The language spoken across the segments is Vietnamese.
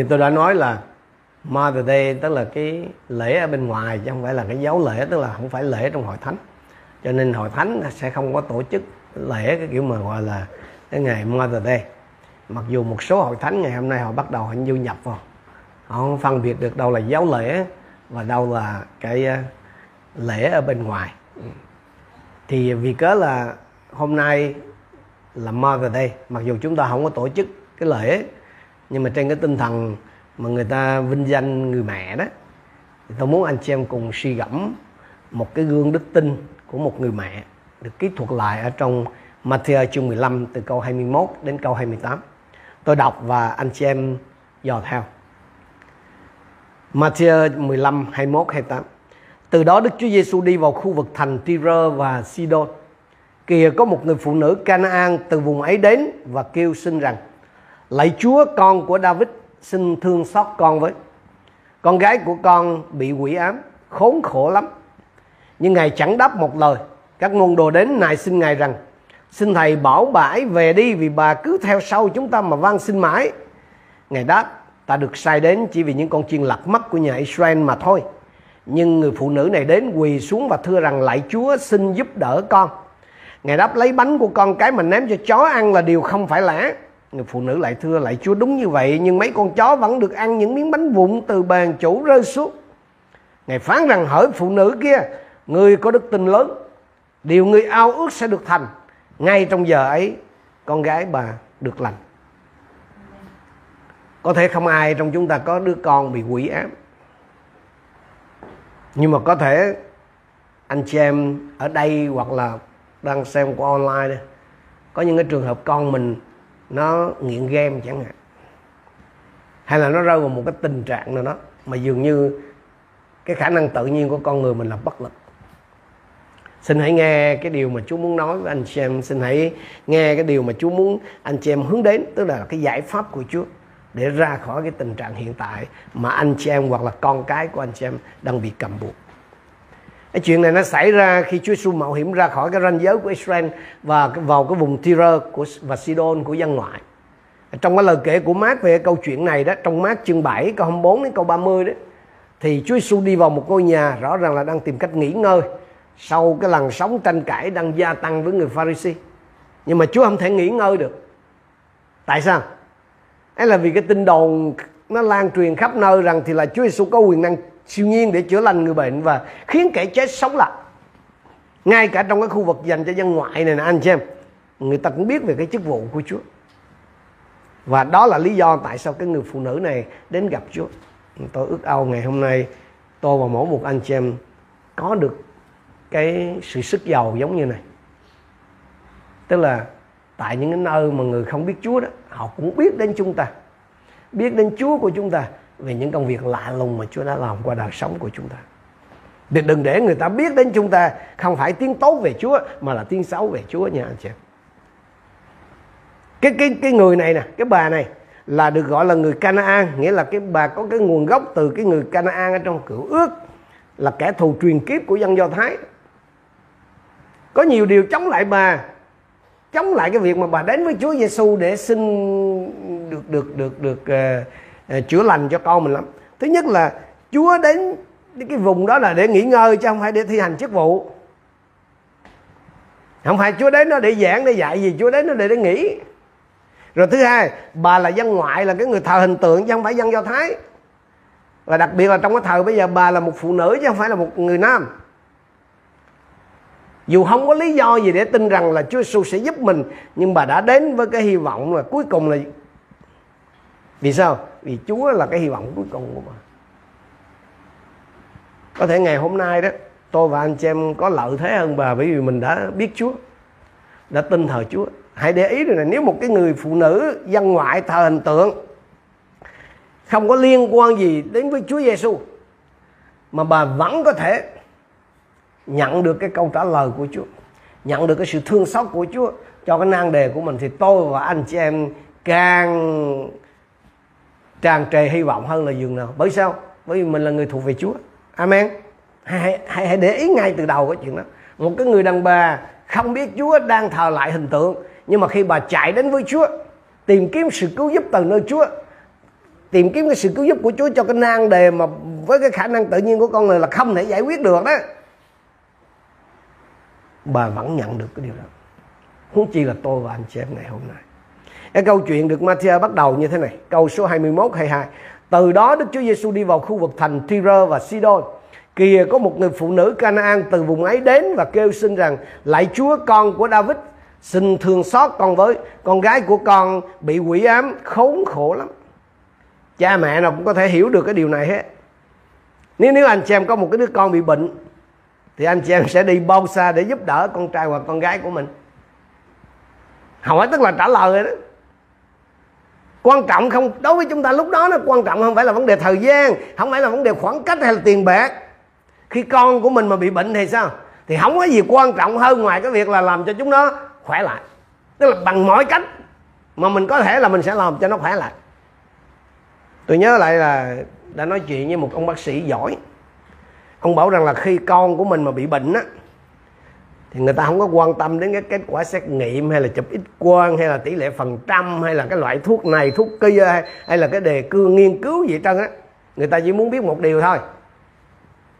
thì tôi đã nói là Mother Day, tức là cái lễ ở bên ngoài, chứ không phải là cái dấu lễ, tức là không phải lễ trong hội thánh. Cho nên hội thánh sẽ không có tổ chức lễ cái kiểu mà gọi là cái ngày Mother Day. Mặc dù một số hội thánh ngày hôm nay họ bắt đầu họ du nhập vào. Họ không phân biệt được đâu là giáo lễ và đâu là cái ờ, lễ ở bên ngoài. Thì vì cớ là hôm nay là Mother Day, mặc dù chúng ta không có tổ chức cái lễ nhưng mà trên cái tinh thần mà người ta vinh danh người mẹ đó, thì tôi muốn anh chị em cùng suy gẫm một cái gương đức tin của một người mẹ được ký thuật lại ở trong Matthew chương 15 từ câu 21 đến câu 28. Tôi đọc và anh chị em dò theo. Matthew 15 21 28. Từ đó Đức Chúa Giêsu đi vào khu vực thành Tyre và Sidon. Kìa có một người phụ nữ Canaan từ vùng ấy đến và kêu xin rằng: Lạy Chúa con của David xin thương xót con với. Con gái của con bị quỷ ám, khốn khổ lắm. Nhưng Ngài chẳng đáp một lời. Các môn đồ đến nài xin Ngài rằng Xin Thầy bảo bà ấy về đi vì bà cứ theo sau chúng ta mà van xin mãi. Ngài đáp ta được sai đến chỉ vì những con chiên lạc mắt của nhà Israel mà thôi. Nhưng người phụ nữ này đến quỳ xuống và thưa rằng lạy Chúa xin giúp đỡ con. Ngài đáp lấy bánh của con cái mà ném cho chó ăn là điều không phải lẽ. Người phụ nữ lại thưa lại Chúa đúng như vậy nhưng mấy con chó vẫn được ăn những miếng bánh vụn từ bàn chủ rơi xuống. Ngài phán rằng hỡi phụ nữ kia, người có đức tin lớn, điều người ao ước sẽ được thành. Ngay trong giờ ấy, con gái bà được lành. Có thể không ai trong chúng ta có đứa con bị quỷ ám. Nhưng mà có thể anh chị em ở đây hoặc là đang xem qua online đây có những cái trường hợp con mình nó nghiện game chẳng hạn. Hay là nó rơi vào một cái tình trạng nào đó mà dường như cái khả năng tự nhiên của con người mình là bất lực. Xin hãy nghe cái điều mà Chúa muốn nói với anh chị em. Xin hãy nghe cái điều mà Chúa muốn anh chị em hướng đến, tức là cái giải pháp của Chúa để ra khỏi cái tình trạng hiện tại mà anh chị em hoặc là con cái của anh chị em đang bị cầm buộc cái chuyện này nó xảy ra khi Chúa Giêsu mạo hiểm ra khỏi cái ranh giới của Israel và vào cái vùng Tyre của và Sidon của dân ngoại. Trong cái lời kể của Mát về câu chuyện này đó, trong Mát chương 7 câu 24 đến câu 30 đó thì Chúa Giêsu đi vào một ngôi nhà rõ ràng là đang tìm cách nghỉ ngơi sau cái làn sóng tranh cãi đang gia tăng với người Pharisee. Nhưng mà Chúa không thể nghỉ ngơi được. Tại sao? Ấy là vì cái tin đồn nó lan truyền khắp nơi rằng thì là Chúa Giêsu có quyền năng siêu nhiên để chữa lành người bệnh và khiến kẻ chết sống lại. Ngay cả trong cái khu vực dành cho dân ngoại này nè, anh xem người ta cũng biết về cái chức vụ của Chúa. Và đó là lý do tại sao cái người phụ nữ này đến gặp Chúa. Tôi ước ao ngày hôm nay, tôi và mỗi một anh chị em có được cái sự sức giàu giống như này. Tức là tại những cái nơi mà người không biết Chúa đó, họ cũng biết đến chúng ta, biết đến Chúa của chúng ta về những công việc lạ lùng mà Chúa đã làm qua đời sống của chúng ta. Để đừng để người ta biết đến chúng ta không phải tiếng tốt về Chúa mà là tiếng xấu về Chúa nha anh chị. Cái cái cái người này nè, cái bà này là được gọi là người Canaan, nghĩa là cái bà có cái nguồn gốc từ cái người Canaan ở trong cựu ước là kẻ thù truyền kiếp của dân Do Thái. Có nhiều điều chống lại bà, chống lại cái việc mà bà đến với Chúa Giêsu để xin được được được được uh, À, chữa lành cho con mình lắm. Thứ nhất là chúa đến cái vùng đó là để nghỉ ngơi chứ không phải để thi hành chức vụ. Không phải chúa đến nó để giảng, để dạy gì, chúa đến nó để để nghỉ. Rồi thứ hai, bà là dân ngoại, là cái người thờ hình tượng chứ không phải dân do thái. Và đặc biệt là trong cái thời bây giờ, bà là một phụ nữ chứ không phải là một người nam. Dù không có lý do gì để tin rằng là Chúa Giêsu sẽ giúp mình, nhưng bà đã đến với cái hy vọng là cuối cùng là vì sao? Vì chúa là cái hy vọng cuối cùng của bà có thể ngày hôm nay đó, tôi và anh chị em có lợi thế hơn bà bởi vì mình đã biết chúa, đã tin thờ chúa. Hãy để ý rồi này, nếu một cái người phụ nữ dân ngoại thờ hình tượng, không có liên quan gì đến với Chúa Giêsu mà bà vẫn có thể nhận được cái câu trả lời của Chúa, nhận được cái sự thương xót của Chúa cho cái nan đề của mình, thì tôi và anh chị em càng tràn trề hy vọng hơn là giường nào. Bởi sao? Bởi vì mình là người thuộc về Chúa. Amen. Hãy, hãy, hãy để ý ngay từ đầu cái chuyện đó. Một cái người đàn bà không biết Chúa đang thờ lại hình tượng nhưng mà khi bà chạy đến với Chúa tìm kiếm sự cứu giúp từ nơi Chúa tìm kiếm cái sự cứu giúp của Chúa cho cái nan đề mà với cái khả năng tự nhiên của con người là không thể giải quyết được đó bà vẫn nhận được cái điều đó. Huống chi là tôi và anh chị em ngày hôm nay cái câu chuyện được Matthew bắt đầu như thế này. Câu số 21 22 từ đó Đức Chúa Giêsu đi vào khu vực thành Tyre và Sidon. Kìa, có một người phụ nữ Canaan từ vùng ấy đến và kêu xin rằng, lạy Chúa, con của David, xin thương xót con với. Con gái của con bị quỷ ám, khốn khổ lắm. Cha mẹ nào cũng có thể hiểu được cái điều này hết. Nếu nếu anh chị em có một cái đứa con bị bệnh, thì anh chị em sẽ đi bao xa để giúp đỡ con trai hoặc con gái của mình? Hỏi tức là trả lời rồi đó quan trọng không, đối với chúng ta lúc đó nó quan trọng không phải là vấn đề thời gian, không phải là vấn đề khoảng cách hay là tiền bạc. Khi con của mình mà bị bệnh thì sao? Thì không có gì quan trọng hơn ngoài cái việc là làm cho chúng nó khỏe lại. Tức là bằng mọi cách mà mình có thể là mình sẽ làm cho nó khỏe lại. Tôi nhớ lại là đã nói chuyện với một ông bác sĩ giỏi. Ông bảo rằng là khi con của mình mà bị bệnh á thì người ta không có quan tâm đến cái kết quả xét nghiệm hay là chụp ít quang hay là tỷ lệ phần trăm hay là cái loại thuốc này thuốc kia hay, hay là cái đề cương nghiên cứu gì trơn á. Người ta chỉ muốn biết một điều thôi.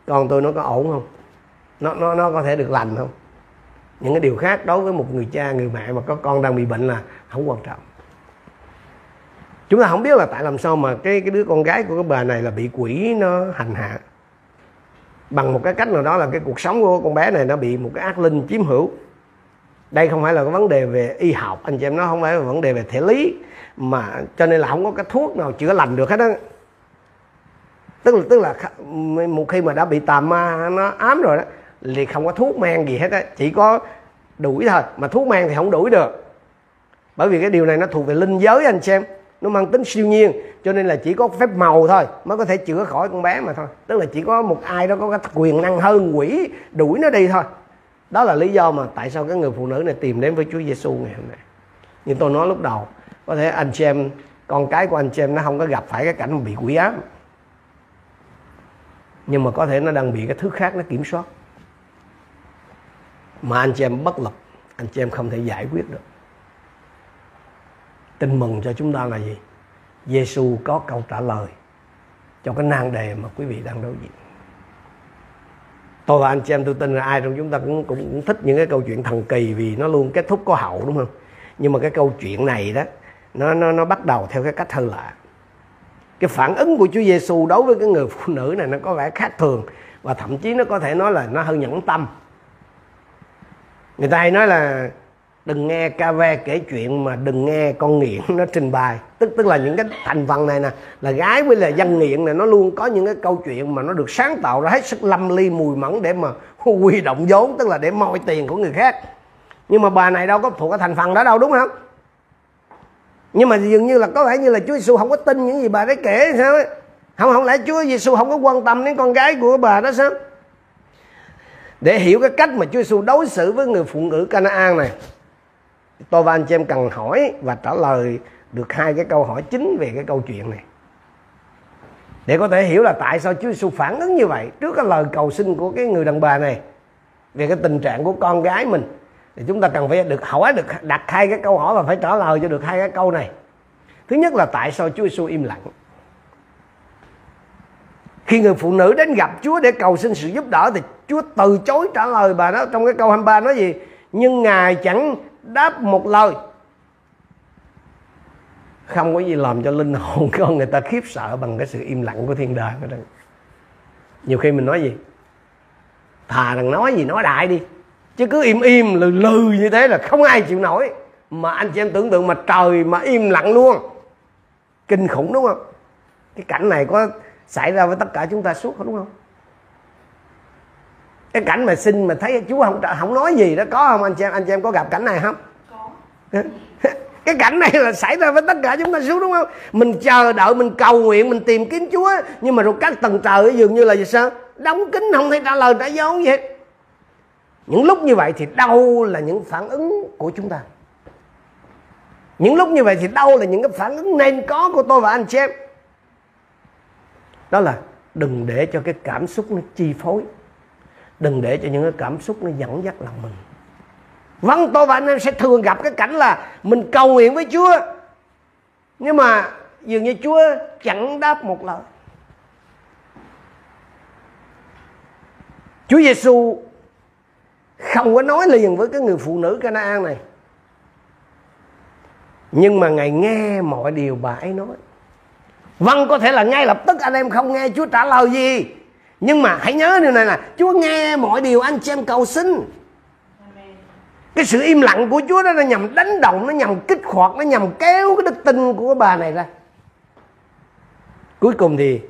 Còn tôi nó có ổn không? Nó nó nó có thể được lành không? Những cái điều khác đối với một người cha người mẹ mà có con đang bị bệnh là không quan trọng. Chúng ta không biết là tại làm sao mà cái cái đứa con gái của cái bà này là bị quỷ nó hành hạ bằng một cái cách nào đó là cái cuộc sống của con bé này nó bị một cái ác linh chiếm hữu. Đây không phải là cái vấn đề về y học, anh chị em nó không phải là vấn đề về thể lý, mà cho nên là không có cái thuốc nào chữa lành được hết á. Tức là tức là một khi mà đã bị tà ma nó ám rồi đó, thì không có thuốc men gì hết á, chỉ có đuổi thôi, mà thuốc men thì không đuổi được. Bởi vì cái điều này nó thuộc về linh giới, anh xem nó mang tính siêu nhiên, cho nên là chỉ có phép màu thôi, mới có thể chữa khỏi con bé mà thôi. Tức là chỉ có một ai đó có cái quyền năng hơn quỷ, đuổi nó đi thôi. Đó là lý do mà tại sao cái người phụ nữ này tìm đến với Chúa Giêsu ngày hôm nay. Như tôi nói lúc đầu, có thể anh chị em, con cái của anh chị em nó không có gặp phải cái cảnh bị quỷ ám. Nhưng mà có thể nó đang bị cái thứ khác nó kiểm soát. Mà anh chị em bất lực, anh chị em không thể giải quyết được tin mừng cho chúng ta là gì? Giêsu có câu trả lời cho cái nan đề mà quý vị đang đối diện. Tôi và anh chị em tôi tin là ai trong chúng ta cũng, cũng cũng thích những cái câu chuyện thần kỳ vì nó luôn kết thúc có hậu đúng không? Nhưng mà cái câu chuyện này đó nó nó nó bắt đầu theo cái cách hơi lạ. Cái phản ứng của Chúa Giêsu đối với cái người phụ nữ này nó có vẻ khác thường và thậm chí nó có thể nói là nó hơi nhẫn tâm. Người ta hay nói là đừng nghe KV kể chuyện mà đừng nghe con nghiện nó trình bày. Tức tức là những cái thành phần này nè, là gái với là dân nghiện này nó luôn có những cái câu chuyện mà nó được sáng tạo ra hết sức lâm ly, mùi mẫn để mà huy động vốn, tức là để moi tiền của người khác. Nhưng mà bà này đâu có thuộc cái thành phần đó đâu, đúng không? Nhưng mà dường như là có vẻ như là Chúa Giêsu không có tin những gì bà đấy kể, sao ấy? Không không lẽ Chúa Giêsu không có quan tâm đến con gái của bà đó sao? Để hiểu cái cách mà Chúa Giêsu đối xử với người phụ nữ Canaan này tôi và anh chị em cần hỏi và trả lời được hai cái câu hỏi chính về cái câu chuyện này. Để có thể hiểu là tại sao Chúa Giêsu phản ứng như vậy, trước cái lời cầu xin của cái người đàn bà này về cái tình trạng của con gái mình, thì chúng ta cần phải được hỏi, được đặt hai cái câu hỏi và phải trả lời cho được hai cái câu này. Thứ nhất là tại sao Chúa Giêsu im lặng? Khi người phụ nữ đến gặp Chúa để cầu xin sự giúp đỡ thì Chúa từ chối trả lời bà đó trong cái câu 23 nói gì? Nhưng ngài chẳng đáp một lời. Không có gì làm cho linh hồn con người ta khiếp sợ bằng cái sự im lặng của thiên đàng ở nhiều khi mình nói gì? Thà rằng nói gì nói đại đi. Chứ cứ im im, lừ lừ như thế là không ai chịu nổi. Mà anh chị em tưởng tượng mà trời mà im lặng luôn. Kinh khủng đúng không? Cái cảnh này có xảy ra với tất cả chúng ta suốt đúng không? Cái cảnh mà xin mà thấy chú không không nói gì đó có không? Anh chị em anh chị em có gặp cảnh này không? Có. Cái cảnh này là xảy ra với tất cả chúng ta suốt đúng không? Mình chờ đợi mình cầu nguyện mình tìm kiếm chúa nhưng mà rồi các tầng trời dường như là gì sao? Đóng kín không thấy trả lời trả dấu gì hết. Những lúc như vậy thì đâu là những phản ứng của chúng ta? Những lúc như vậy thì đâu là những cái phản ứng nên có của tôi và anh chị em? Đó là đừng để cho cái cảm xúc nó chi phối đừng để cho những cái cảm xúc nó dẫn dắt lòng mình. Vâng tôi và anh em sẽ thường gặp cái cảnh là mình cầu nguyện với chúa, nhưng mà dường như Chúa chẳng đáp một lời. Chúa Giêsu không có nói liền với cái người phụ nữ Canaan này, nhưng mà ngài nghe mọi điều bà ấy nói. Vâng có thể là ngay lập tức anh em không nghe Chúa trả lời gì nhưng mà hãy nhớ điều này là Chúa nghe mọi điều anh chị em cầu xin. Cái sự im lặng của Chúa đó nó nhằm đánh động, nó nhằm kích hoạt, nó nhằm kéo cái đức tin của bà này ra. Cuối cùng thì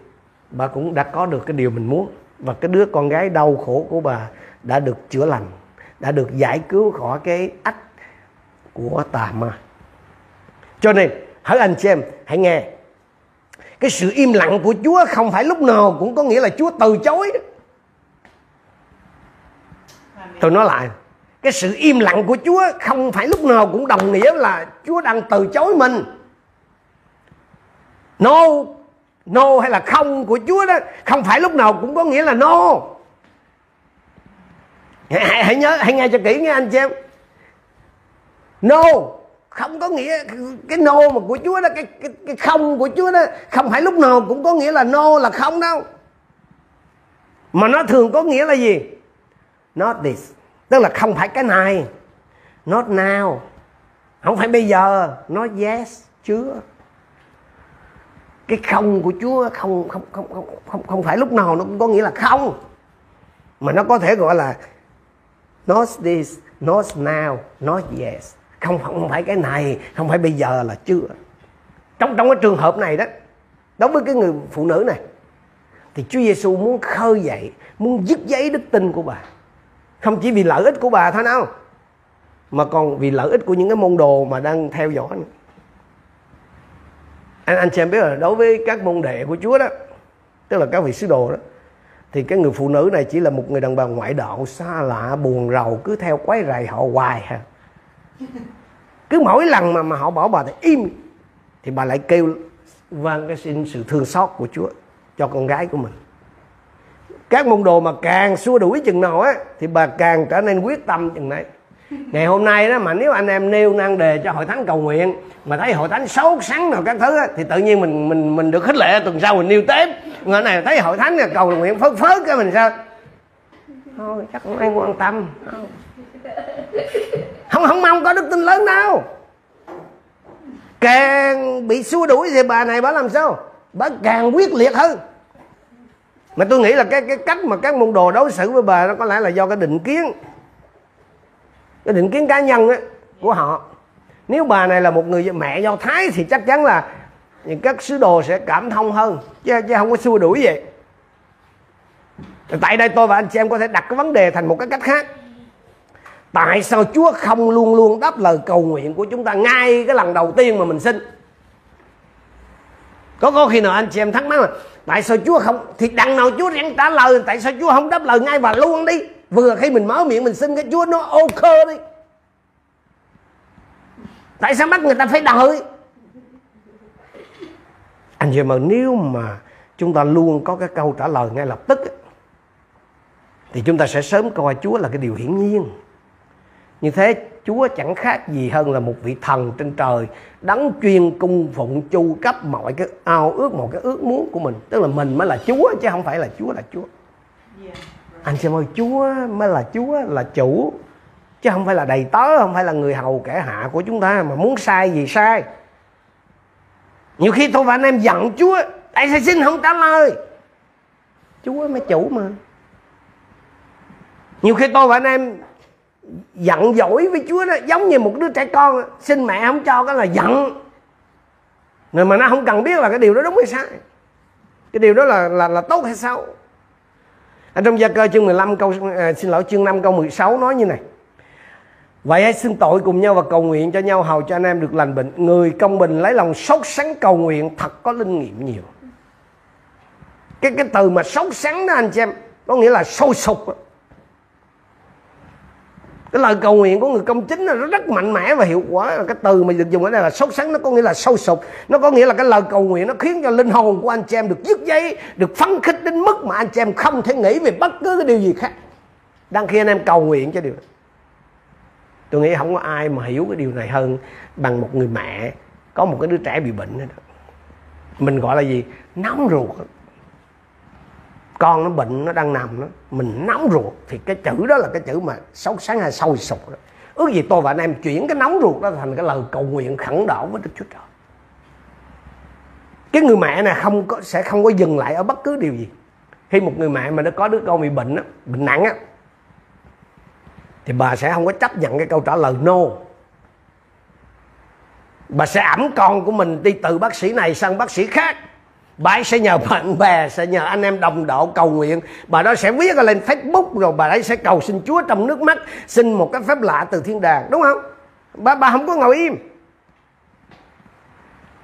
bà cũng đã có được cái điều mình muốn. Và cái đứa con gái đau khổ của bà đã được chữa lành, đã được giải cứu khỏi cái ách của tà ma. Cho nên, hỡi anh chị em, hãy nghe cái sự im lặng của Chúa không phải lúc nào cũng có nghĩa là Chúa từ chối đó. Tôi nói lại cái sự im lặng của Chúa không phải lúc nào cũng đồng nghĩa là Chúa đang từ chối mình. No, no hay là không của Chúa đó không phải lúc nào cũng có nghĩa là no. Hãy, hãy nhớ, hãy nghe cho kỹ nghe anh chị em. No không có nghĩa cái no mà của Chúa đó cái, cái cái không của Chúa đó không phải lúc nào cũng có nghĩa là no là không đâu. Mà nó thường có nghĩa là gì? Not this. Tức là không phải cái này. Not now. Không phải bây giờ. Not yes chưa. Cái không của Chúa không không không không không không phải lúc nào nó cũng có nghĩa là không. Mà nó có thể gọi là not this not now not yes không không phải cái này, không phải bây giờ là chưa. Trong trong cái trường hợp này đó, đối với cái người phụ nữ này, thì Chúa Giêsu muốn khơi dậy, muốn dứt giấy đức tin của bà. Không chỉ vì lợi ích của bà thôi đâu mà còn vì lợi ích của những cái môn đồ mà đang theo dõi nữa. anh anh chị em biết là đối với các môn đệ của Chúa đó, tức là các vị sứ đồ đó, thì cái người phụ nữ này chỉ là một người đàn bà ngoại đạo, xa lạ, buồn rầu, cứ theo quái rầy họ hoài ha cứ mỗi lần mà mà họ bỏ bà thì im thì bà lại kêu vâng cái xin sự thương xót của Chúa cho con gái của mình. Các môn đồ mà càng xua đuổi chừng nào á thì bà càng trở nên quyết tâm chừng đấy. Ngày hôm nay đó mà nếu anh em nêu năng đề cho hội thánh cầu nguyện mà thấy hội thánh sốt sắng nào các thứ á, thì tự nhiên mình mình mình được khích lệ tuần sau mình nêu tiếp ngày này thấy hội thánh là cầu nguyện phớt phớt cái mình sao? Thôi chắc không ai quan tâm. không không không mong có đức tin lớn đâu càng bị xua đuổi thì bà này bà làm sao? Bà càng quyết liệt hơn. Mà tôi nghĩ là cái cái cách mà các môn đồ đối xử với bà nó có lẽ là do cái định kiến. Cái định kiến cá nhân ấy, của họ. Nếu bà này là một người mẹ do thái thì chắc chắn là những các sứ đồ sẽ cảm thông hơn chứ, chứ không có xua đuổi vậy. Tại đây tôi và anh chị em có thể đặt cái vấn đề thành một cái cách khác tại sao Chúa không luôn luôn đáp lời cầu nguyện của chúng ta ngay cái lần đầu tiên mà mình xin? Có có khi nào anh chị em thắc mắc là, tại sao Chúa không, thì đằng nào Chúa đang trả lời, tại sao Chúa không đáp lời ngay và luôn đi? Vừa khi mình mở miệng mình xin cái Chúa nó ok đi. Tại sao bắt người ta phải đợi? Anh chị mà nếu mà chúng ta luôn có cái câu trả lời ngay lập tức, thì chúng ta sẽ sớm coi Chúa là cái điều hiển nhiên như thế Chúa chẳng khác gì hơn là một vị thần trên trời đấng chuyên cung phụng chu cấp mọi cái ao ước một cái ước muốn của mình. Tức là mình mới là Chúa chứ không phải là Chúa là Chúa. Anh xem ơi Chúa mới là Chúa là chủ chứ không phải là đầy tớ không phải là người hầu kẻ hạ của chúng ta mà muốn sai gì sai. Nhiều khi tôi và anh em giận Chúa tại sao xin không trả lời? Chúa mới chủ mà. Nhiều khi tôi và anh em giận dỗi với Chúa đó giống như một đứa trẻ con xin mẹ không cho cái là giận rồi mà nó không cần biết là cái điều đó đúng hay sai cái điều đó là là là tốt hay xấu ở trong gia cơ chương 15 câu à, xin lỗi chương 5 câu 16 nói như này Vậy hãy xin tội cùng nhau và cầu nguyện cho nhau hầu cho anh em được lành bệnh. Người công bình lấy lòng sốt sắng cầu nguyện thật có linh nghiệm nhiều. Cái cái từ mà sốt sắng đó anh chị em, có nghĩa là sôi sục. Cái lời cầu nguyện của người công chính là nó rất mạnh mẽ và hiệu quả. Cái từ mà được dùng ở đây là sốt sắng nó có nghĩa là sâu sục nó có nghĩa là cái lời cầu nguyện nó khiến cho linh hồn của anh chị em được dứt dây được phấn khích đến mức mà anh chị em không thể nghĩ về bất cứ cái điều gì khác. Đang khi anh em cầu nguyện cho điều tôi nghĩ không có ai mà hiểu cái điều này hơn bằng một người mẹ, có một cái đứa trẻ bị bệnh đó. mình gọi là gì? Nóng ruột con nó bệnh, nó đang nằm đó, mình nóng ruột, thì cái chữ đó là cái chữ mà xấu sáng hay sâu sụp đó. Ước gì tôi và anh em chuyển cái nóng ruột đó thành cái lời cầu nguyện khẩn đảo với đức chúa trời. Cái người mẹ này không có, sẽ không có dừng lại ở bất cứ điều gì. Khi một người mẹ mà nó có đứa con bị bệnh á, bệnh nặng á, thì bà sẽ không có chấp nhận cái câu trả lời no. Bà sẽ ẩm con của mình đi từ bác sĩ này sang bác sĩ khác bà ấy sẽ nhờ bạn bè, sẽ nhờ anh em đồng độ cầu nguyện. Bà đó sẽ viết lên facebook, rồi bà ấy sẽ cầu xin chúa trong nước mắt, xin một cái phép lạ từ thiên đàng, đúng không? Bà bà không có ngồi im.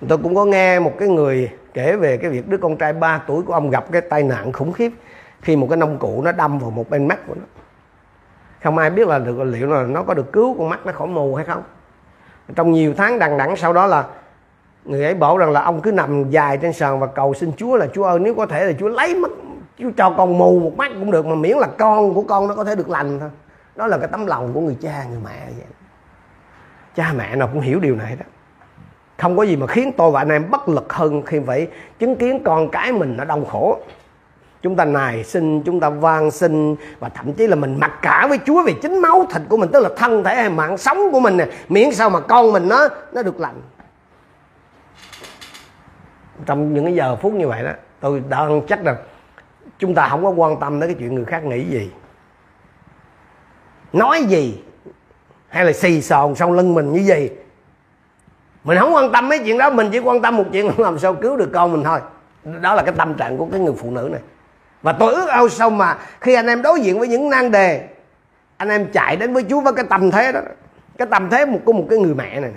Tôi cũng có nghe một cái người kể về cái việc đứa con trai 3 tuổi của ông gặp cái tai nạn khủng khiếp khi một cái nông cụ nó đâm vào một bên mắt của nó. Không ai biết là được, liệu là nó có được cứu con mắt nó khỏi mù hay không. Trong nhiều tháng đằng đẵng sau đó là người ấy bảo rằng là ông cứ nằm dài trên sàn và cầu xin Chúa là Chúa ơi, nếu có thể là Chúa lấy mắt Chúa cho con mù một mắt cũng được mà miễn là con của con nó có thể được lành thôi. Đó là cái tấm lòng của người cha, người mẹ vậy. Cha, mẹ nào cũng hiểu điều này đó. Không có gì mà khiến tôi và anh em bất lực hơn khi phải chứng kiến con cái mình nó đau khổ. Chúng ta nài xin, chúng ta van xin và thậm chí là mình mặc cả với Chúa vì chính máu thịt của mình, tức là thân thể hay mạng sống của mình nè, miễn sao mà con mình nó nó được lành trong những cái giờ phút như vậy đó, tôi đang chắc rằng chúng ta không có quan tâm đến cái chuyện người khác nghĩ gì. Nói gì? Hay là xì xòn sau lưng mình như gì? Mình không quan tâm mấy chuyện đó, mình chỉ quan tâm một chuyện là làm sao cứu được con mình thôi. Đó là cái tâm trạng của cái người phụ nữ này. Và tôi ước ao sao mà khi anh em đối diện với những nan đề, anh em chạy đến với Chúa với cái tâm thế đó, cái tâm thế một của một cái người mẹ này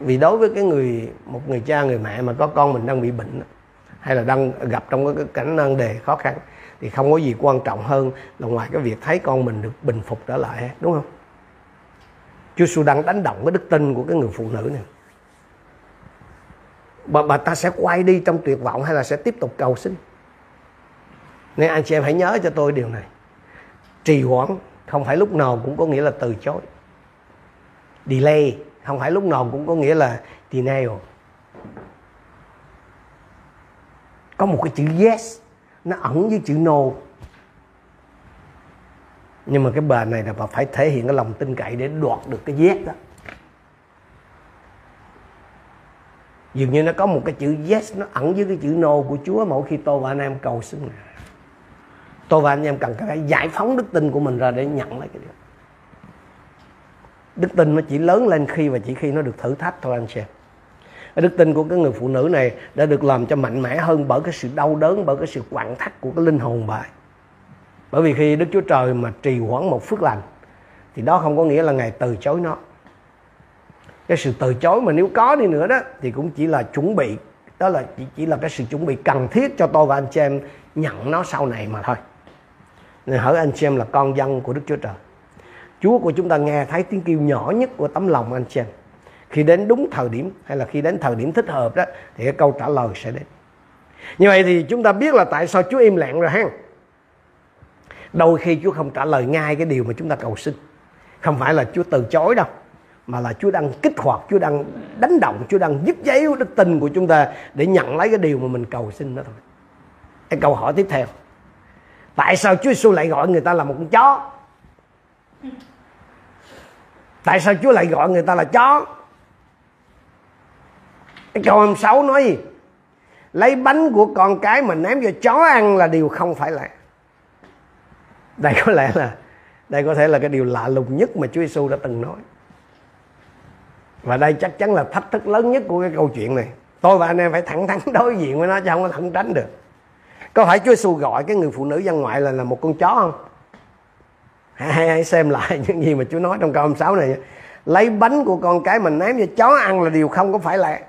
vì đối với cái người một người cha người mẹ mà có con mình đang bị bệnh hay là đang gặp trong cái cảnh nan đề khó khăn thì không có gì quan trọng hơn là ngoài cái việc thấy con mình được bình phục trở lại đúng không? Chúa Giêsu đang đánh động cái đức tin của cái người phụ nữ này. Bà, bà ta sẽ quay đi trong tuyệt vọng hay là sẽ tiếp tục cầu xin? Nên anh chị em hãy nhớ cho tôi điều này. Trì hoãn không phải lúc nào cũng có nghĩa là từ chối. Delay không phải lúc nào cũng có nghĩa là denial có một cái chữ yes, nó ẩn với chữ no. Nhưng mà cái bà này là bà phải thể hiện cái lòng tin cậy để đoạt được cái yes đó. Dường như nó có một cái chữ yes, nó ẩn với cái chữ no của Chúa mỗi khi tôi và anh em cầu xin. Tôi và anh em cần phải giải phóng đức tin của mình ra để nhận lấy cái điều đức tin nó chỉ lớn lên khi và chỉ khi nó được thử thách thôi anh chị. Đức tin của cái người phụ nữ này đã được làm cho mạnh mẽ hơn bởi cái sự đau đớn bởi cái sự quặn thắt của cái linh hồn bà bởi vì khi đức chúa trời mà trì hoãn một phước lành thì đó không có nghĩa là ngài từ chối nó. Cái sự từ chối mà nếu có đi nữa đó thì cũng chỉ là chuẩn bị đó là chỉ, chỉ là cái sự chuẩn bị cần thiết cho tôi và anh chị em nhận nó sau này mà thôi. Nên hỏi anh chị em là con dân của đức chúa trời. Chúa của chúng ta nghe thấy tiếng kêu nhỏ nhất của tấm lòng anh chị em. Khi đến đúng thời điểm hay là khi đến thời điểm thích hợp đó thì cái câu trả lời sẽ đến. Như vậy thì chúng ta biết là tại sao Chúa im lặng rồi ha. Đôi khi Chúa không trả lời ngay cái điều mà chúng ta cầu xin. Không phải là Chúa từ chối đâu. Mà là Chúa đang kích hoạt, Chúa đang đánh động, Chúa đang giúp giấy đức tin của chúng ta để nhận lấy cái điều mà mình cầu xin đó thôi. Cái câu hỏi tiếp theo. Tại sao Chúa Giêsu lại gọi người ta là một con chó? Tại sao chúa lại gọi người ta là chó? Cái câu 26 nói gì? Lấy bánh của con cái mà ném cho chó ăn là điều không phải lạ đây có lẽ là, đây có thể là cái điều lạ lùng nhất mà Chúa Giêsu đã từng nói. Và đây chắc chắn là thách thức lớn nhất của cái câu chuyện này. Tôi và anh em phải thẳng thắn đối diện với nó chứ không có thẳng tránh được. Có phải Chúa Giêsu gọi cái người phụ nữ dân ngoại là là một con chó không? Hãy, hãy xem lại những gì mà Chúa nói trong câu 26 này. Lấy bánh của con cái mình ném cho chó ăn là điều không có phải là.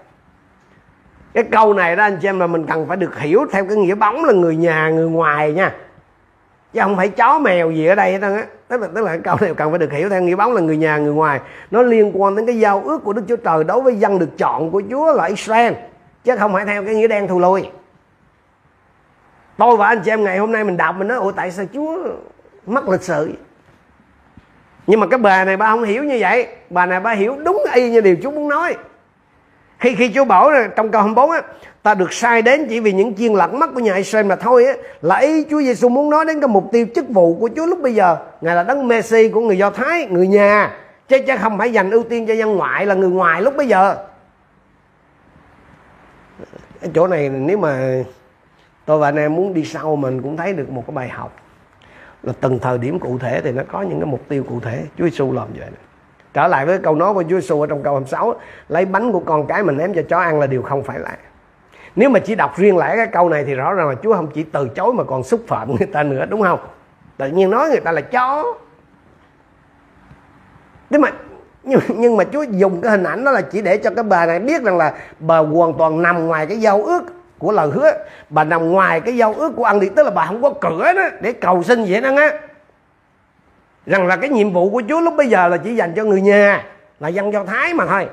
Cái câu này đó anh chị em là mình cần phải được hiểu theo cái nghĩa bóng là người nhà người ngoài nha. Chứ không phải chó mèo gì ở đây hết á. Tức là tức là cái câu này cần phải được hiểu theo nghĩa bóng là người nhà người ngoài. Nó liên quan đến cái giao ước của đức chúa trời đối với dân được chọn của chúa là israel chứ không phải theo cái nghĩa đen thù lùi. Tôi và anh chị em ngày hôm nay mình đọc mình nói ủa tại sao chúa mất lịch sự? Nhưng mà cái bà này bà không hiểu như vậy. Bà này bà hiểu đúng y như điều chú muốn nói. Khi khi Chúa bảo trong câu 24 á, ta được sai đến chỉ vì những chiên lặng mắt của nhà Israel mà thôi á. Là ý Chúa Giêsu muốn nói đến cái mục tiêu chức vụ của Chúa lúc bây giờ. Ngài là đấng Messi của người Do Thái, người nhà. Chứ chứ không phải dành ưu tiên cho dân ngoại, là người ngoài lúc bây giờ. Ở chỗ này nếu mà tôi và anh em muốn đi sau mình cũng thấy được một cái bài học là từng thời điểm cụ thể thì nó có những cái mục tiêu cụ thể. Chúa Giêsu làm vậy trở lại với câu nói của Chúa Giêsu ở trong câu 26 lấy bánh của con cái mình ném cho chó ăn là điều không phải lạ. Nếu mà chỉ đọc riêng lẻ cái câu này thì rõ ràng là Chúa không chỉ từ chối mà còn xúc phạm người ta nữa đúng không? Tự nhiên nói người ta là chó. Thế mà nhưng, nhưng mà Chúa dùng cái hình ảnh đó là chỉ để cho cái bà này biết rằng là bà hoàn toàn nằm ngoài cái giao ước của lời hứa. Bà nằm ngoài cái giao ước của ăn đi tức là bà không có cửa đó để cầu xin vậy đó á rằng là cái nhiệm vụ của Chúa lúc bây giờ là chỉ dành cho người nhà là dân do thái mà thôi.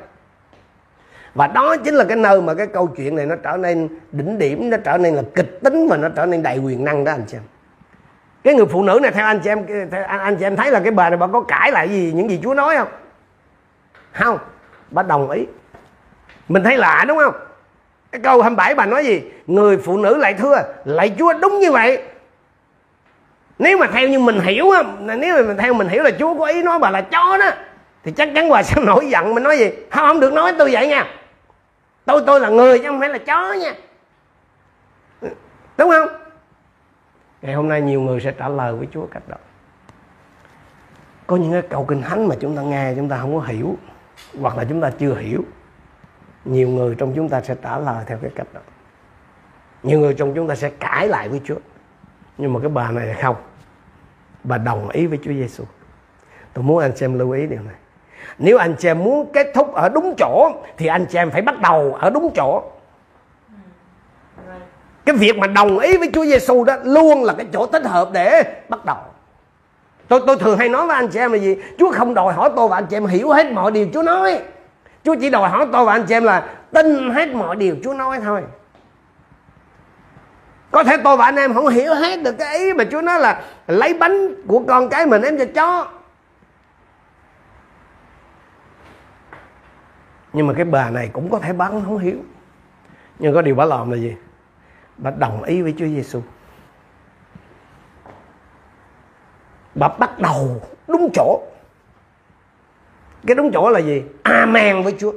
Và đó chính là cái nơi mà cái câu chuyện này nó trở nên đỉnh điểm nó trở nên là kịch tính và nó trở nên đầy quyền năng đó anh chị em. Cái người phụ nữ này theo anh chị em theo anh, anh chị em thấy là cái bà này bà có cãi lại gì những gì Chúa nói không? Không bà đồng ý. Mình thấy lạ đúng không? Cái câu 27 bà nói gì? Người phụ nữ lại thưa lại Chúa, đúng như vậy. Nếu mà theo như mình hiểu á, nếu mà theo mình hiểu là Chúa có ý nói bà là chó đó, thì chắc chắn bà sẽ nổi giận mình nói gì? Không không được nói, tôi vậy nha. Tôi tôi là người chứ không phải là chó nha. Đúng không? Ngày hôm nay nhiều người sẽ trả lời với Chúa cách đó. Có những cái câu kinh thánh mà chúng ta nghe, chúng ta không có hiểu, hoặc là chúng ta chưa hiểu nhiều người trong chúng ta sẽ trả lời theo cái cách đó. Nhiều người trong chúng ta sẽ cãi lại với Chúa. Nhưng mà cái bà này không. Bà đồng ý với Chúa Giêsu tôi muốn anh xem lưu ý điều này. Nếu anh chị em muốn kết thúc ở đúng chỗ, thì anh chị em phải bắt đầu ở đúng chỗ. Cái việc mà đồng ý với Chúa Giêsu đó luôn là cái chỗ thích hợp để bắt đầu. Tôi tôi thường hay nói với anh chị em là gì? Chúa không đòi hỏi tôi và anh chị em hiểu hết mọi điều Chúa nói. Chúa chỉ đòi hỏi tôi và anh chị em là tin hết mọi điều Chúa nói thôi. Có thể tôi và anh em không hiểu hết được cái ý mà Chúa nói là lấy bánh của con cái mình em cho chó. Nhưng mà cái bà này cũng có thể bán, không hiểu. Nhưng có điều bà làm là gì? Bà đồng ý với Chúa Giêsu bà bắt đầu đúng chỗ cái đúng chỗ là gì? Amen với Chúa.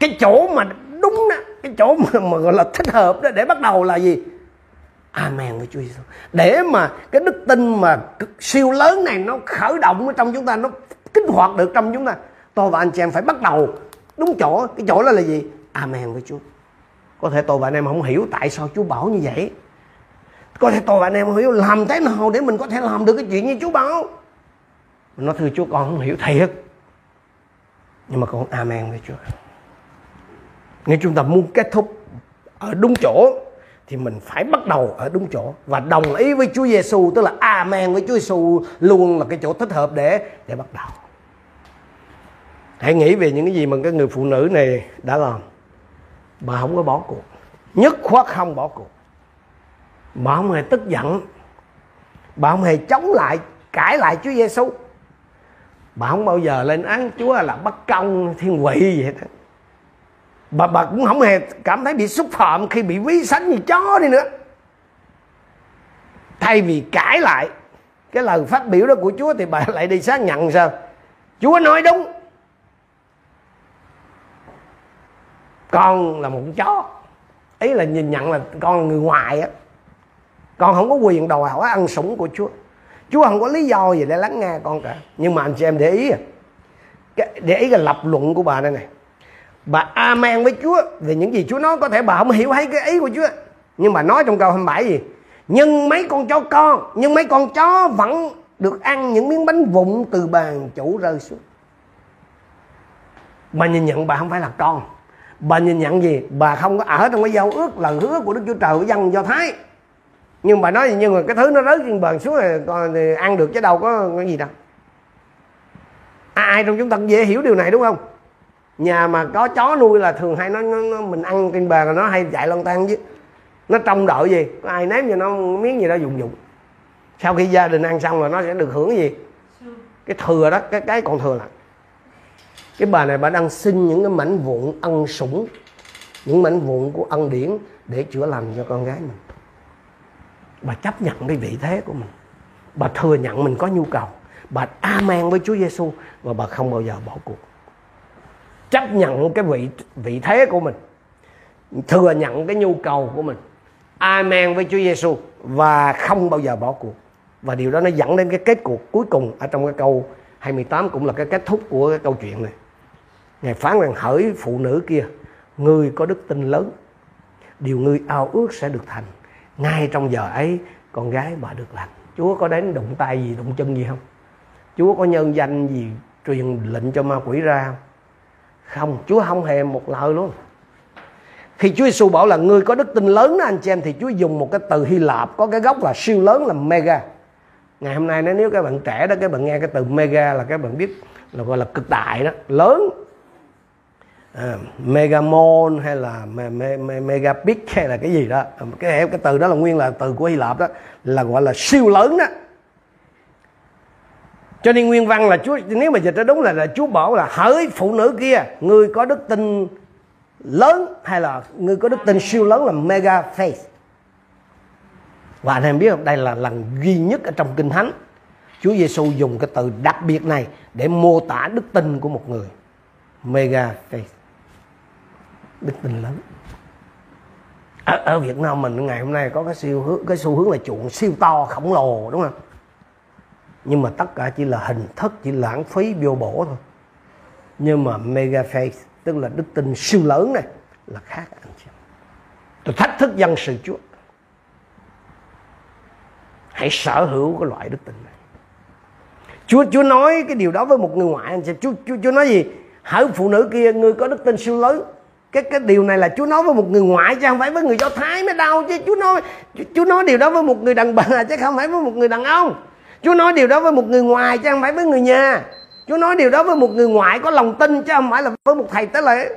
Cái chỗ mà đúng đó cái chỗ mà, mà gọi là thích hợp đó để bắt đầu là gì? Amen với Chúa Giêsu để mà cái đức tin mà siêu lớn này nó khởi động ở trong chúng ta nó kích hoạt được trong chúng ta tôi và anh chị em phải bắt đầu đúng chỗ. Cái chỗ đó là gì? Amen với Chúa. Có thể tôi và anh em không hiểu tại sao Chúa bảo như vậy. Có thể tôi và anh em không hiểu làm thế nào để mình có thể làm được cái chuyện như Chúa bảo? Nó thưa Chúa, con không hiểu thiệt. Nhưng mà con amen với Chúa. Nếu chúng ta muốn kết thúc ở đúng chỗ, thì mình phải bắt đầu ở đúng chỗ. Và đồng ý với Chúa Giêsu tức là amen với Chúa Giêsu luôn là cái chỗ thích hợp để để bắt đầu. Hãy nghĩ về những cái gì mà cái người phụ nữ này đã làm. Bà không có bỏ cuộc. Nhất khoát không bỏ cuộc. Bà không hề tức giận. Bà không hề chống lại, cãi lại Chúa Giêsu bà không bao giờ lên án Chúa là bất công, thiên quỷ vậy đó. Bà bà cũng không hề cảm thấy bị xúc phạm khi bị ví sánh như chó đi nữa. Thay vì cãi lại cái lời phát biểu đó của Chúa thì bà lại đi xác nhận sao? Chúa nói đúng. Con là một con chó. Ý là nhìn nhận là con là người ngoài á. Con không có quyền đòi hỏi ăn sủng của Chúa. Chúa không có lý do gì để lắng nghe con cả. Nhưng mà anh chị em để ý à. để ý cái lập luận của bà đây này. Bà amen với Chúa về những gì Chúa nói có thể bà không hiểu hay cái ý của Chúa. Nhưng mà nói trong câu 27 gì? Nhưng mấy con chó con, nhưng mấy con chó vẫn được ăn những miếng bánh vụn từ bàn chủ rơi xuống. Bà nhìn nhận bà không phải là con. Bà nhìn nhận gì? Bà không có ở trong cái giao ước lời hứa của đức chúa trời với dân do thái nhưng bà nói nhưng mà cái thứ nó rớt trên bờ xuống rồi còn thì ăn được chứ đâu có cái gì đâu. À, ai trong chúng ta dễ hiểu điều này đúng không? Nhà mà có chó nuôi là thường hay nó, nó, nó mình ăn trên bờ là nó hay chạy lon tan chứ. Nó trông đợi gì? Có ai ném cho nó miếng gì đó dùng dụng. Sau khi gia đình ăn xong là nó sẽ được hưởng cái gì? Cái thừa đó cái cái còn thừa là cái bà này bà đang xin những cái mảnh vụn ân sủng những mảnh vụn của ân điển để chữa lành cho con gái mình bà chấp nhận cái vị thế của mình. Bà thừa nhận mình có nhu cầu. Bà amen với Chúa Giêsu và bà không bao giờ bỏ cuộc. Chấp nhận cái vị vị thế của mình. Thừa nhận cái nhu cầu của mình. Amen với Chúa Giêsu và không bao giờ bỏ cuộc. Và điều đó nó dẫn đến cái kết cuộc cuối cùng ở trong cái câu 28 cũng là cái kết thúc của cái câu chuyện này. Ngài phán rằng, hỡi phụ nữ kia người có đức tin lớn. Điều ngươi ao ước sẽ được thành ngay trong giờ ấy con gái bà được lành chúa có đến đụng tay gì đụng chân gì không? Chúa có nhân danh gì truyền lệnh cho ma quỷ ra không? Không chúa không hề một lời luôn. Khi Chúa Giêsu bảo là ngươi có đức tin lớn đó anh chị em thì Chúa dùng một cái từ Hy Lạp có cái gốc là siêu lớn là mega. Ngày hôm nay nếu các bạn trẻ đó các bạn nghe cái từ mega là các bạn biết là gọi là cực đại đó, lớn à, megamon hay là me, me, me, megapix hay là cái gì đó. Cái cái từ đó là nguyên là từ của Hy Lạp đó là gọi là siêu lớn đó. Cho nên nguyên văn là Chúa nếu mà dịch ra đúng là là Chúa bảo là hỡi phụ nữ kia người có đức tin lớn hay là người có đức tin siêu lớn là mega faith. Và anh em biết không? Đây là lần duy nhất ở trong kinh thánh Chúa Giêsu dùng cái từ đặc biệt này để mô tả đức tin của một người. Mega faith đức tin lớn ở, ở Việt Nam mình ngày hôm nay có cái siêu hướng cái xu hướng là chuộng siêu to khổng lồ đúng không? Nhưng mà tất cả chỉ là hình thức chỉ lãng phí vô bổ thôi. Nhưng mà mega faith tức là đức tin siêu lớn này là khác anh chị tôi thách thức dân sự Chúa. Hãy sở hữu cái loại đức tin này. Chúa Chúa nói cái điều đó với một người ngoại anh chị Chúa Chúa Chúa nói gì? Hỡi phụ nữ kia ngươi có đức tin siêu lớn cái cái điều này là Chúa nói với một người ngoại chứ không phải với người Do Thái mới đau chứ. Chúa nói Chúa nói điều đó với một người đàn bà chứ không phải với một người đàn ông. Chúa nói điều đó với một người ngoài chứ không phải với người nhà. Chúa nói điều đó với một người ngoại có lòng tin chứ không phải là với một thầy tế lễ.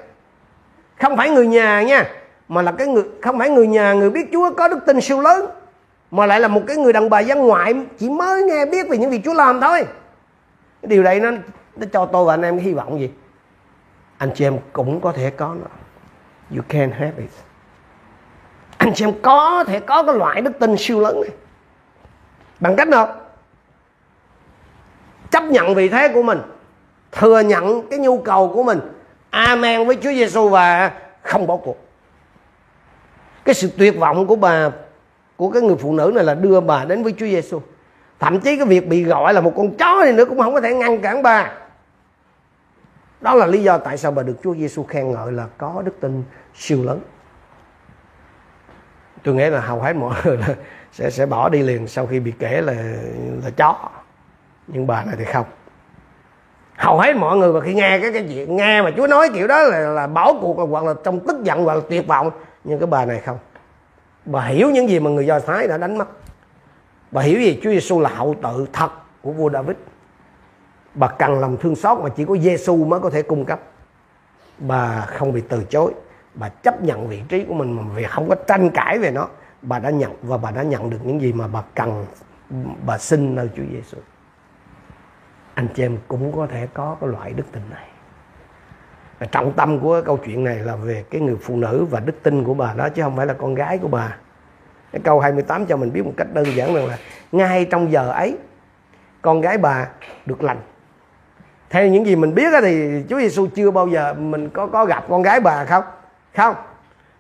Không phải người nhà nha, mà là cái người, không phải người nhà, người biết Chúa có đức tin siêu lớn, mà lại là một cái người đàn bà dân ngoại chỉ mới nghe biết về những việc Chúa làm thôi. Cái điều đấy nó nó cho tôi và anh em hy vọng gì? Anh chị em cũng có thể có nó you can have it. Anh chị em có thể có cái loại đức tin siêu lớn này. Bằng cách nào? Chấp nhận vị thế của mình, thừa nhận cái nhu cầu của mình. Amen với Chúa Giêsu và không bỏ cuộc. Cái sự tuyệt vọng của bà, của cái người phụ nữ này là đưa bà đến với Chúa Giêsu thậm chí cái việc bị gọi là một con chó này nữa cũng không có thể ngăn cản bà đó là lý do tại sao bà được Chúa Giêsu khen ngợi là có đức tin siêu lớn. Tôi nghĩ là hầu hết mọi người là sẽ sẽ bỏ đi liền sau khi bị kể là là chó. Nhưng bà này thì không. Hầu hết mọi người mà khi nghe cái cái chuyện nghe mà Chúa nói kiểu đó là, là bỏ cuộc hoặc là trong tức giận hoặc là tuyệt vọng nhưng cái bà này không. Bà hiểu những gì mà người do thái đã đánh mất. Bà hiểu gì Chúa Giêsu là hậu tự thật của vua David bà cần lòng thương xót mà chỉ có Giêsu mới có thể cung cấp. Bà không bị từ chối. Bà chấp nhận vị trí của mình mà vì không có tranh cãi về nó. Bà đã nhận và bà đã nhận được những gì mà bà cần, bà xin nơi Chúa Giêsu anh chị em cũng có thể có cái loại đức tin này. Và trọng tâm của câu chuyện này là về cái người phụ nữ và đức tin của bà đó, chứ không phải là con gái của bà. Cái câu 28 cho mình biết một cách đơn giản rằng là ngay trong giờ ấy, con gái bà được lành theo những gì mình biết thì Chúa Giêsu chưa bao giờ mình có có gặp con gái bà không? Không.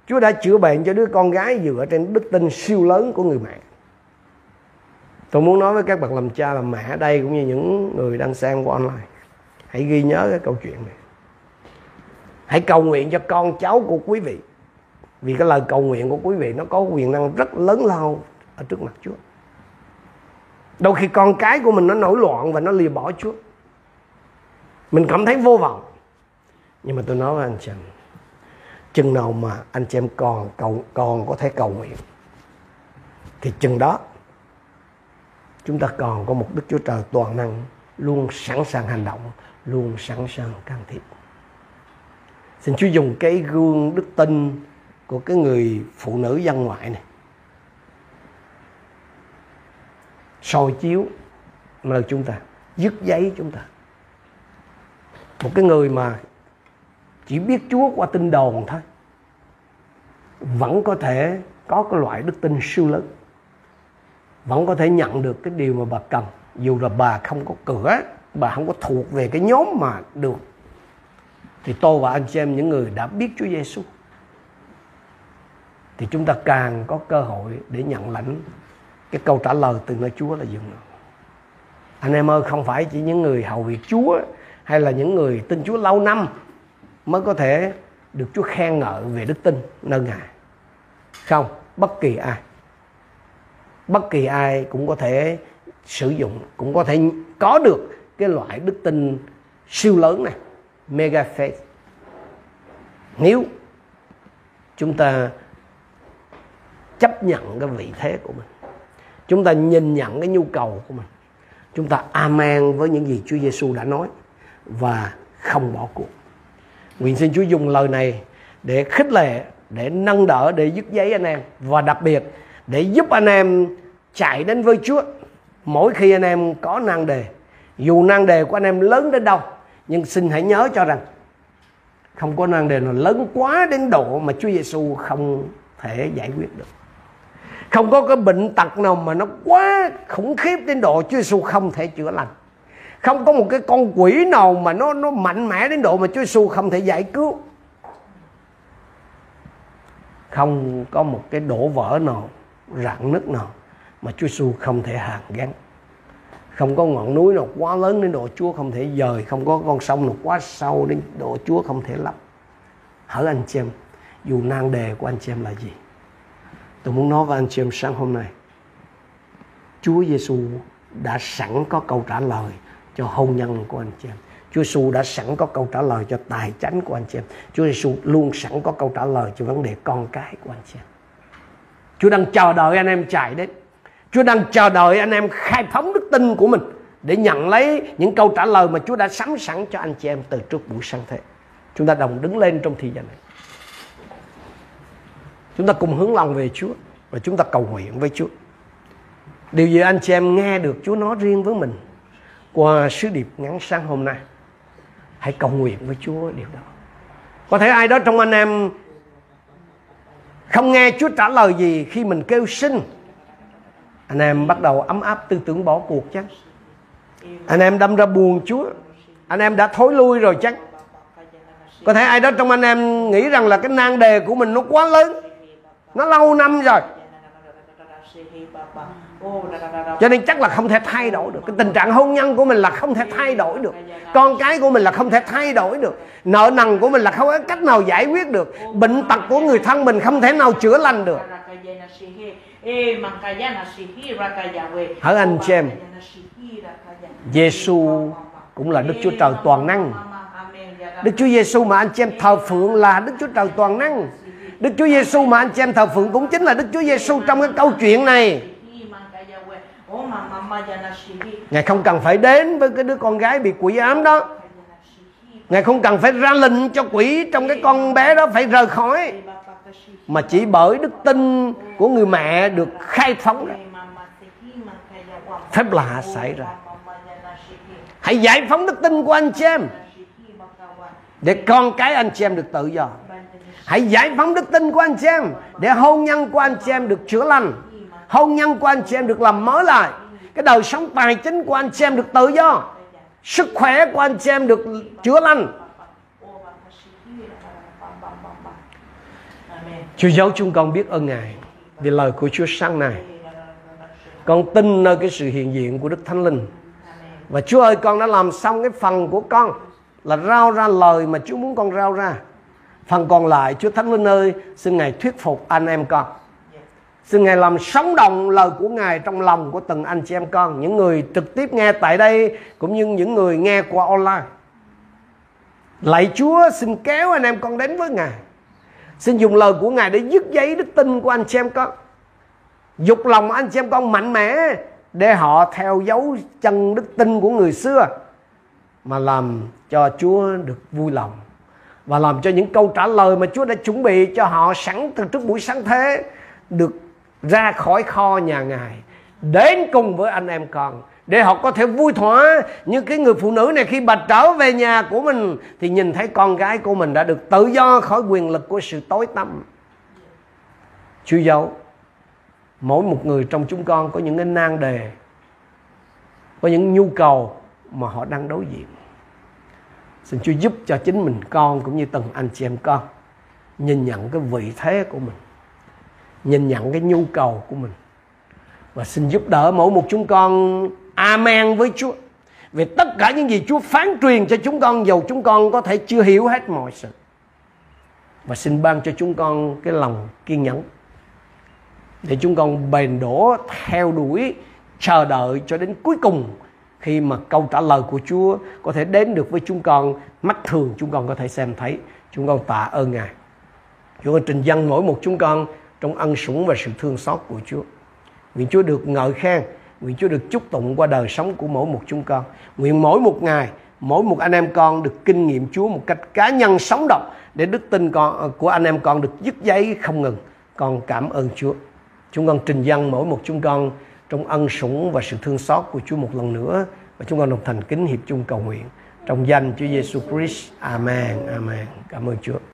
Chúa đã chữa bệnh cho đứa con gái dựa trên đức tin siêu lớn của người mẹ. Tôi muốn nói với các bậc làm cha làm mẹ ở đây cũng như những người đang xem qua online. Hãy ghi nhớ cái câu chuyện này. Hãy cầu nguyện cho con cháu của quý vị. Vì cái lời cầu nguyện của quý vị nó có quyền năng rất lớn lao ở trước mặt Chúa. Đôi khi con cái của mình nó nổi loạn và nó lìa bỏ Chúa mình cảm thấy vô vọng nhưng mà tôi nói với anh chị em chừng nào mà anh chị em còn cầu còn có thể cầu nguyện thì chừng đó chúng ta còn có một Đức Chúa Trời toàn năng luôn sẵn sàng hành động, luôn sẵn sàng can thiệp. Xin Chúa dùng cái gương đức tin của cái người phụ nữ dân ngoại này soi chiếu nơi chúng ta, dứt giấy chúng ta một cái người mà chỉ biết Chúa qua tin đồn thôi, vẫn có thể có cái loại đức tin siêu lớn, vẫn có thể nhận được cái điều mà bà cần. Dù là bà không có cửa, bà không có thuộc về cái nhóm mà được, thì tôi và anh chị em những người đã biết Chúa Giêsu, thì chúng ta càng có cơ hội để nhận lãnh cái câu trả lời từ nơi Chúa là dừng anh em ơi, không phải chỉ những người hầu việc Chúa hay là những người tin Chúa lâu năm mới có thể được Chúa khen ngợi về đức tin nơi Ngài? Không, bất kỳ ai. Bất kỳ ai cũng có thể sử dụng, cũng có thể có được cái loại đức tin siêu lớn này, mega faith. Nếu chúng ta chấp nhận cái vị thế của mình, chúng ta nhìn nhận cái nhu cầu của mình, chúng ta amen với những gì Chúa Giêsu đã nói và không bỏ cuộc. Nguyện xin Chúa dùng lời này để khích lệ, để nâng đỡ, để dứt giấy anh em. Và đặc biệt, để giúp anh em chạy đến với Chúa. Mỗi khi anh em có năng đề, dù năng đề của anh em lớn đến đâu, nhưng xin hãy nhớ cho rằng không có năng đề nào lớn quá đến độ mà Chúa Giêsu không thể giải quyết được. Không có cái bệnh tật nào mà nó quá khủng khiếp đến độ Chúa Giêsu không thể chữa lành không có một cái con quỷ nào mà nó nó mạnh mẽ đến độ mà Chúa Giêsu không thể giải cứu. Không có một cái đổ vỡ nào, rạn nứt nào mà Chúa Giêsu không thể hàn gắn. Không có ngọn núi nào quá lớn đến độ Chúa không thể dời. Không có con sông nào quá sâu đến độ Chúa không thể lấp. Hỡi anh chị em, dù nan đề của anh chị em là gì, tôi muốn nói với anh chị em sáng hôm nay, Chúa Giêsu đã sẵn có câu trả lời cho hôn nhân của anh chị em Chúa Giêsu đã sẵn có câu trả lời cho tài chánh của anh chị em Chúa Giêsu luôn sẵn có câu trả lời cho vấn đề con cái của anh chị em Chúa đang chờ đợi anh em chạy đến Chúa đang chờ đợi anh em khai phóng đức tin của mình để nhận lấy những câu trả lời mà Chúa đã sắm sẵn cho anh chị em từ trước buổi sáng thế. Chúng ta đồng đứng lên trong thời gian này. Chúng ta cùng hướng lòng về Chúa và chúng ta cầu nguyện với Chúa. Điều gì anh chị em nghe được Chúa nói riêng với mình qua sứ điệp ngắn sáng hôm nay. Hãy cầu nguyện với Chúa điều đó. Có thể ai đó trong anh em không nghe Chúa trả lời gì khi mình kêu xin, anh em bắt đầu ấm áp tư tưởng bỏ cuộc chắc anh em đâm ra buồn chúa, anh em đã thối lui rồi chắc có thể ai đó trong anh em nghĩ rằng là cái nan đề của mình nó quá lớn, nó lâu năm rồi cho nên chắc là không thể thay đổi được. Cái tình trạng hôn nhân của mình là không thể thay đổi được. Con cái của mình là không thể thay đổi được. Nợ nần của mình là không có cách nào giải quyết được. Bệnh tật của người thân mình không thể nào chữa lành được. Hỡi anh chị em Giêsu cũng là Đức Chúa Trời toàn năng. Đức Chúa Giêsu mà anh chị em thờ phượng là Đức Chúa Trời toàn năng. Đức Chúa Giêsu mà anh chị em thờ phượng cũng chính là Đức Chúa Giêsu trong cái câu chuyện này. Ngài không cần phải đến với cái đứa con gái bị quỷ ám đó. Ngài không cần phải ra lệnh cho quỷ trong cái con bé đó phải rời khỏi. Mà chỉ bởi đức tin của người mẹ được khai phóng ra phép lạ xảy ra. Hãy giải phóng đức tin của anh chị em. Để con cái anh chị em được tự do. Hãy giải phóng đức tin của anh chị em. Để hôn nhân của anh chị em được chữa lành hôn nhân của anh chị em được làm mới lại cái đời sống tài chính của anh chị em được tự do sức khỏe của anh chị em được chữa lành Chúa giáo chúng con biết ơn Ngài vì lời của Chúa sáng này. Con tin nơi cái sự hiện diện của Đức Thánh Linh. Và Chúa ơi, con đã làm xong cái phần của con là rao ra lời mà Chúa muốn con rao ra. Phần còn lại, Chúa Thánh Linh ơi, xin Ngài thuyết phục anh em con. Xin Ngài làm sống động, lời của Ngài trong lòng của từng anh chị em con. Những người trực tiếp nghe tại đây, cũng như những người nghe qua online. Lạy Chúa, xin kéo anh em con đến với Ngài Xin dùng lời của Ngài để dứt giấy đức tin của anh chị em con. Dục lòng anh chị em con mạnh mẽ để họ theo dấu chân đức tin của người xưa, mà làm cho Chúa được vui lòng, và làm cho những câu trả lời mà Chúa đã chuẩn bị cho họ sẵn từ trước buổi sáng thế được ra khỏi kho nhà Ngài, đến cùng với anh em con, để họ có thể vui thỏa. Như cái người phụ nữ này khi bà trở về nhà của mình, thì nhìn thấy con gái của mình đã được tự do khỏi quyền lực của sự tối tăm. Chúa dấu mỗi một người trong chúng con có những cái nan đề, có những nhu cầu mà họ đang đối diện. Xin Chúa giúp cho chính mình con cũng như từng anh chị em con nhìn nhận cái vị thế của mình nhìn nhận cái nhu cầu của mình. Và xin giúp đỡ mỗi một chúng con. Amen với Chúa. Về tất cả những gì Chúa phán truyền cho chúng con, dầu chúng con có thể chưa hiểu hết mọi sự. Và xin ban cho chúng con cái lòng kiên nhẫn để chúng con bền đổ theo đuổi, chờ đợi cho đến cuối cùng khi mà câu trả lời của Chúa có thể đến được với chúng con. Mắt thường chúng con có thể xem thấy. Chúng con tạ ơn Ngài. Chúng con trình dân mỗi một chúng con trong ân sủng và sự thương xót của Chúa nguyện Chúa được ngợi khen nguyện Chúa được chúc tụng qua đời sống của mỗi một chúng con nguyện mỗi một ngày, mỗi một anh em con được kinh nghiệm Chúa một cách cá nhân sống động để đức tin con ờ, của anh em con được dứt giấy không ngừng con cảm ơn Chúa chúng con trình dân mỗi một chúng con trong ân sủng và sự thương xót của Chúa một lần nữa và chúng con đồng thành kính hiệp chung cầu nguyện trong danh Chúa Giêsu Christ. Amen. Amen. Cảm ơn Chúa.